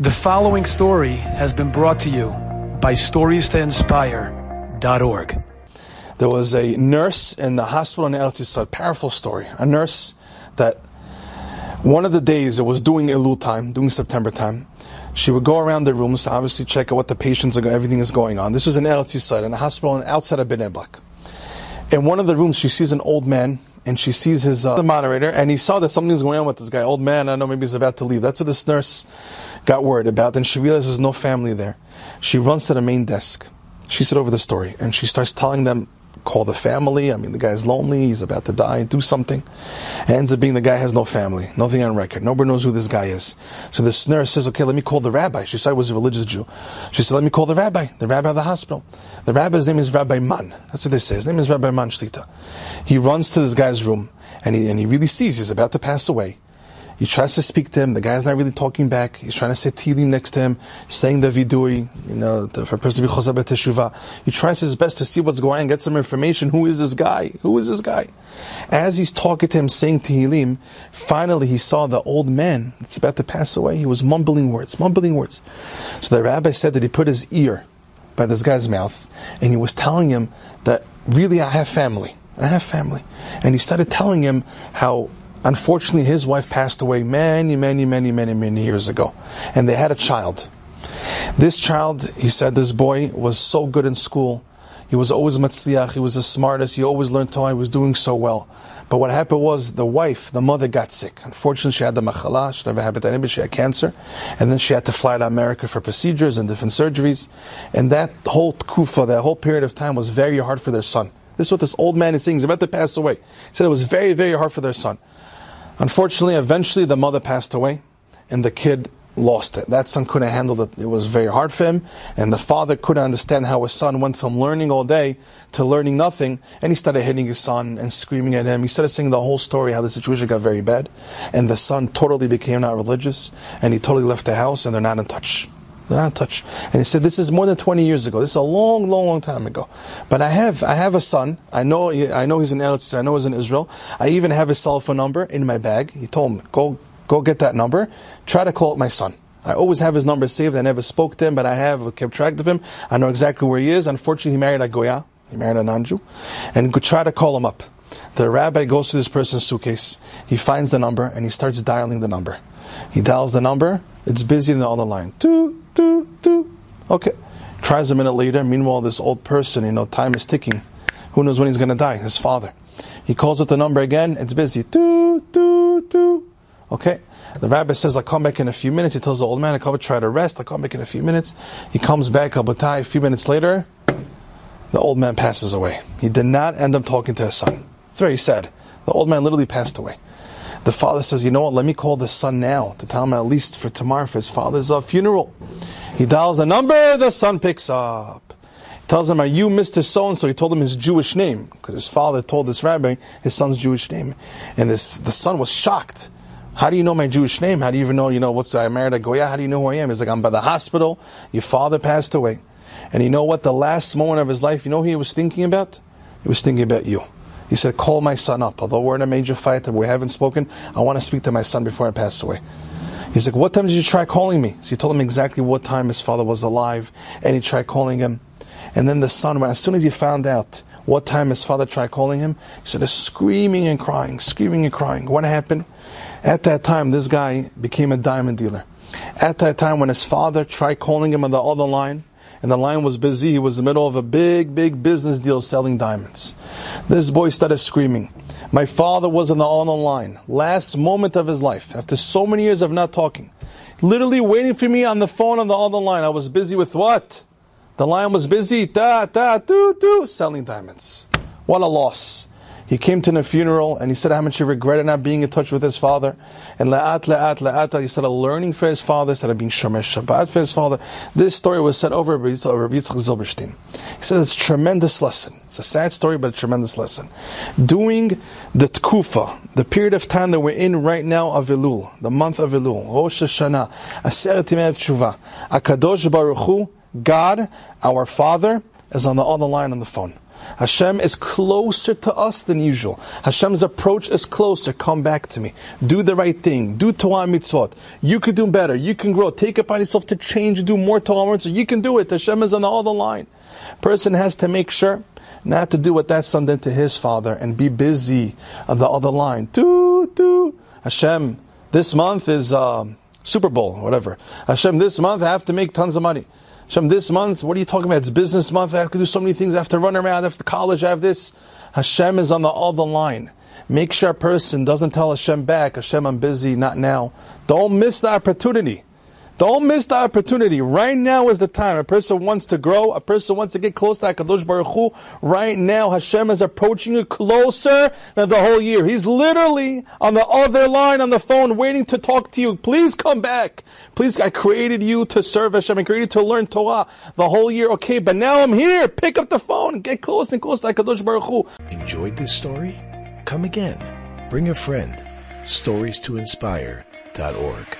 The following story has been brought to you by StoriesToInspire.org. There was a nurse in the hospital in Eretz Yisrael, powerful story. A nurse that one of the days it was doing Elul time, doing September time, she would go around the rooms to obviously check out what the patients are, everything is going on. This was in Eretz Yisrael, in a hospital outside of Bnei Brak. In one of the rooms, she sees an old man and she sees his uh, the moderator, and he saw that something's going on with this guy, old man. I don't know maybe he's about to leave. That's what this nurse got worried about. And she realizes there's no family there. She runs to the main desk. She said over the story, and she starts telling them call the family. I mean, the guy's lonely. He's about to die. Do something. It ends up being the guy has no family, nothing on record. Nobody knows who this guy is. So this nurse says, "Okay, let me call the rabbi." She said, "I was a religious Jew." She said, "Let me call the rabbi, the rabbi of the hospital." The rabbi's name is Rabbi Man. That's what they say. His name is Rabbi Man Shlita. He runs to this guy's room, and he and he really sees he's about to pass away. He tries to speak to him. The guy's not really talking back. He's trying to say Tehillim next to him, saying the vidui, you know, for a person to be teshuva. He tries his best to see what's going on, get some information. Who is this guy? Who is this guy? As he's talking to him, saying Tehillim, finally he saw the old man that's about to pass away. He was mumbling words, mumbling words. So the rabbi said that he put his ear by this guy's mouth, and he was telling him that really I have family. I have family. And he started telling him how Unfortunately, his wife passed away many, many, many, many, many years ago. And they had a child. This child, he said, this boy was so good in school. He was always matzliach. He was the smartest. He always learned Torah. He was doing so well. But what happened was the wife, the mother, got sick. Unfortunately, she had the machala. She never happened to anybody. She had cancer, and then she had to fly to America for procedures and different surgeries. And that whole kufa, that whole period of time, was very hard for their son. This is what this old man is saying. He's about to pass away. He said it was very, very hard for their son. Unfortunately, eventually the mother passed away, and the kid lost it. That son couldn't handle it. It was very hard for him, and the father couldn't understand how his son went from learning all day to learning nothing, and he started hitting his son and screaming at him. He started saying the whole story, how the situation got very bad, and the son totally became not religious, and he totally left the house, and they're not in touch. They're not touch. And he said, "This is more than 20 years ago. This is a long, long, long time ago. But I have, I have a son. I know, I know he's in Eretz. I know he's in Israel. I even have his cell phone number in my bag. He told me, go, go get that number. Try to call my son. I always have his number saved. I never spoke to him, but I have kept track of him. I know exactly where he is. Unfortunately, he married a Goya. He married a non-Jew, and try to call him up. The rabbi goes to this person's suitcase. He finds the number and he starts dialing the number. He dials the number. It's busy on the other line. Toot, toot, toot. Okay. Tries a minute later. Meanwhile, this old person, you know, time is ticking. Who knows when he's going to die? His father. He calls up the number again. It's busy. Toot, toot, toot. Okay. The rabbi says, I'll come back in a few minutes. He tells the old man, I'll come try to rest. I'll come back in a few minutes. He comes back, a few minutes later, the old man passes away. He did not end up talking to his son. It's very sad. The old man literally passed away. The father says, you know what, let me call the son now to tell him at least for tomorrow for his father's uh, funeral. He dials the number, the son picks up. He tells him, are you Mr. So-and-so? He told him his Jewish name, because his father told this rabbi his son's Jewish name. And this, the son was shocked. How do you know my Jewish name? How do you even know, you know, what's, I married a Goya? How do you know who I am? He's like, I'm by the hospital. Your father passed away. And you know what? The last moment of his life, you know who he was thinking about? He was thinking about you. He said, call my son up. Although we're in a major fight and we haven't spoken, I want to speak to my son before I pass away. He's like, what time did you try calling me? So he told him exactly what time his father was alive, and he tried calling him. And then the son, as soon as he found out what time his father tried calling him, he started screaming and crying, screaming and crying. What happened? At that time, this guy became a diamond dealer. At that time, when his father tried calling him on the other line, and the line was busy. He was in the middle of a big, big business deal selling diamonds. This boy started screaming. My father was on the line, last moment of his life, after so many years of not talking. Literally waiting for me on the phone on the other line. I was busy with what? The line was busy, da, da, do, do, selling diamonds. What a loss. He came to the funeral and he said how much he regretted not being in touch with his father. And la'at, la'at, la'at, he started learning for his father, started being shomer Shabbat for his father. This story was said over Rabbi Yitzchak Zilberstein. He said it's a tremendous lesson. It's a sad story, but a tremendous lesson. Doing the tkufa, the period of time that we're in right now of Elul, the month of Elul, Rosh Hashanah, Aseret Yimei Tshuva, Akadosh Baruch Hu, God, our Father, is on the other line on the phone. Hashem is closer to us than usual. Hashem's approach is closer. Come back to me. Do the right thing. Do Torah mitzvot. You can do better. You can grow. Take upon yourself to change. And do more Torah mitzvot. You can do it. Hashem is on the other line. Person has to make sure not to do what that son did to his father and be busy on the other line. Do, do. Hashem, this month is um, Super Bowl, whatever. Hashem, this month I have to make tons of money. Hashem, this month, what are you talking about? It's business month. I have to do so many things. I have to run around. After college, I have this. Hashem is on the other line. Make sure a person doesn't tell Hashem back, Hashem, I'm busy, not now. Don't miss the opportunity. Don't miss the opportunity. Right now is the time. A person wants to grow. A person wants to get close to HaKadosh Baruch Hu. Right now, Hashem is approaching you closer than the whole year. He's literally on the other line on the phone waiting to talk to you. Please come back. Please, I created you to serve Hashem. I created you to learn Torah the whole year. Okay, but now I'm here. Pick up the phone. Get close and close to HaKadosh Baruch Hu. Enjoyed this story? Come again. Bring a friend. Stories to inspire.org.